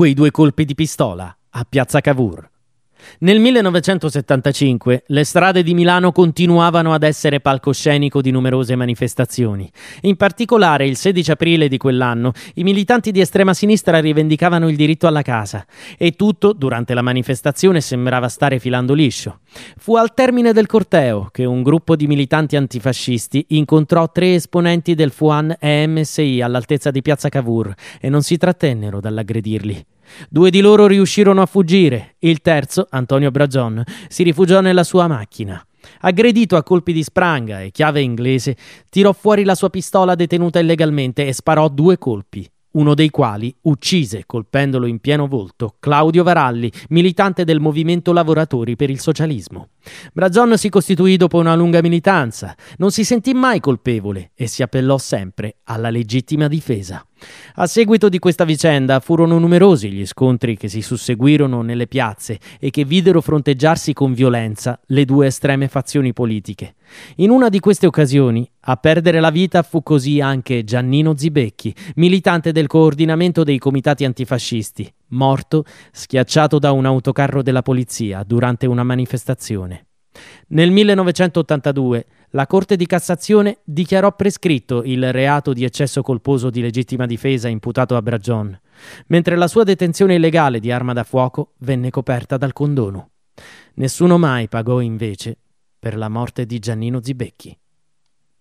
quei due colpi di pistola a Piazza Cavour. Nel 1975 le strade di Milano continuavano ad essere palcoscenico di numerose manifestazioni. In particolare, il 16 aprile di quell'anno, i militanti di estrema sinistra rivendicavano il diritto alla casa e tutto, durante la manifestazione, sembrava stare filando liscio. Fu al termine del corteo che un gruppo di militanti antifascisti incontrò tre esponenti del Fuan EMSI all'altezza di Piazza Cavour e non si trattennero dall'aggredirli. Due di loro riuscirono a fuggire, il terzo, Antonio Bragion, si rifugiò nella sua macchina. Aggredito a colpi di spranga e chiave inglese, tirò fuori la sua pistola detenuta illegalmente e sparò due colpi uno dei quali uccise, colpendolo in pieno volto, Claudio Varalli, militante del Movimento Lavoratori per il Socialismo. Bragion si costituì dopo una lunga militanza, non si sentì mai colpevole e si appellò sempre alla legittima difesa. A seguito di questa vicenda furono numerosi gli scontri che si susseguirono nelle piazze e che videro fronteggiarsi con violenza le due estreme fazioni politiche. In una di queste occasioni, a perdere la vita fu così anche Giannino Zibecchi, militante del coordinamento dei comitati antifascisti, morto schiacciato da un autocarro della polizia durante una manifestazione. Nel 1982 la Corte di Cassazione dichiarò prescritto il reato di eccesso colposo di legittima difesa imputato a Bragion, mentre la sua detenzione illegale di arma da fuoco venne coperta dal condono. Nessuno mai pagò invece per la morte di Giannino Zibecchi.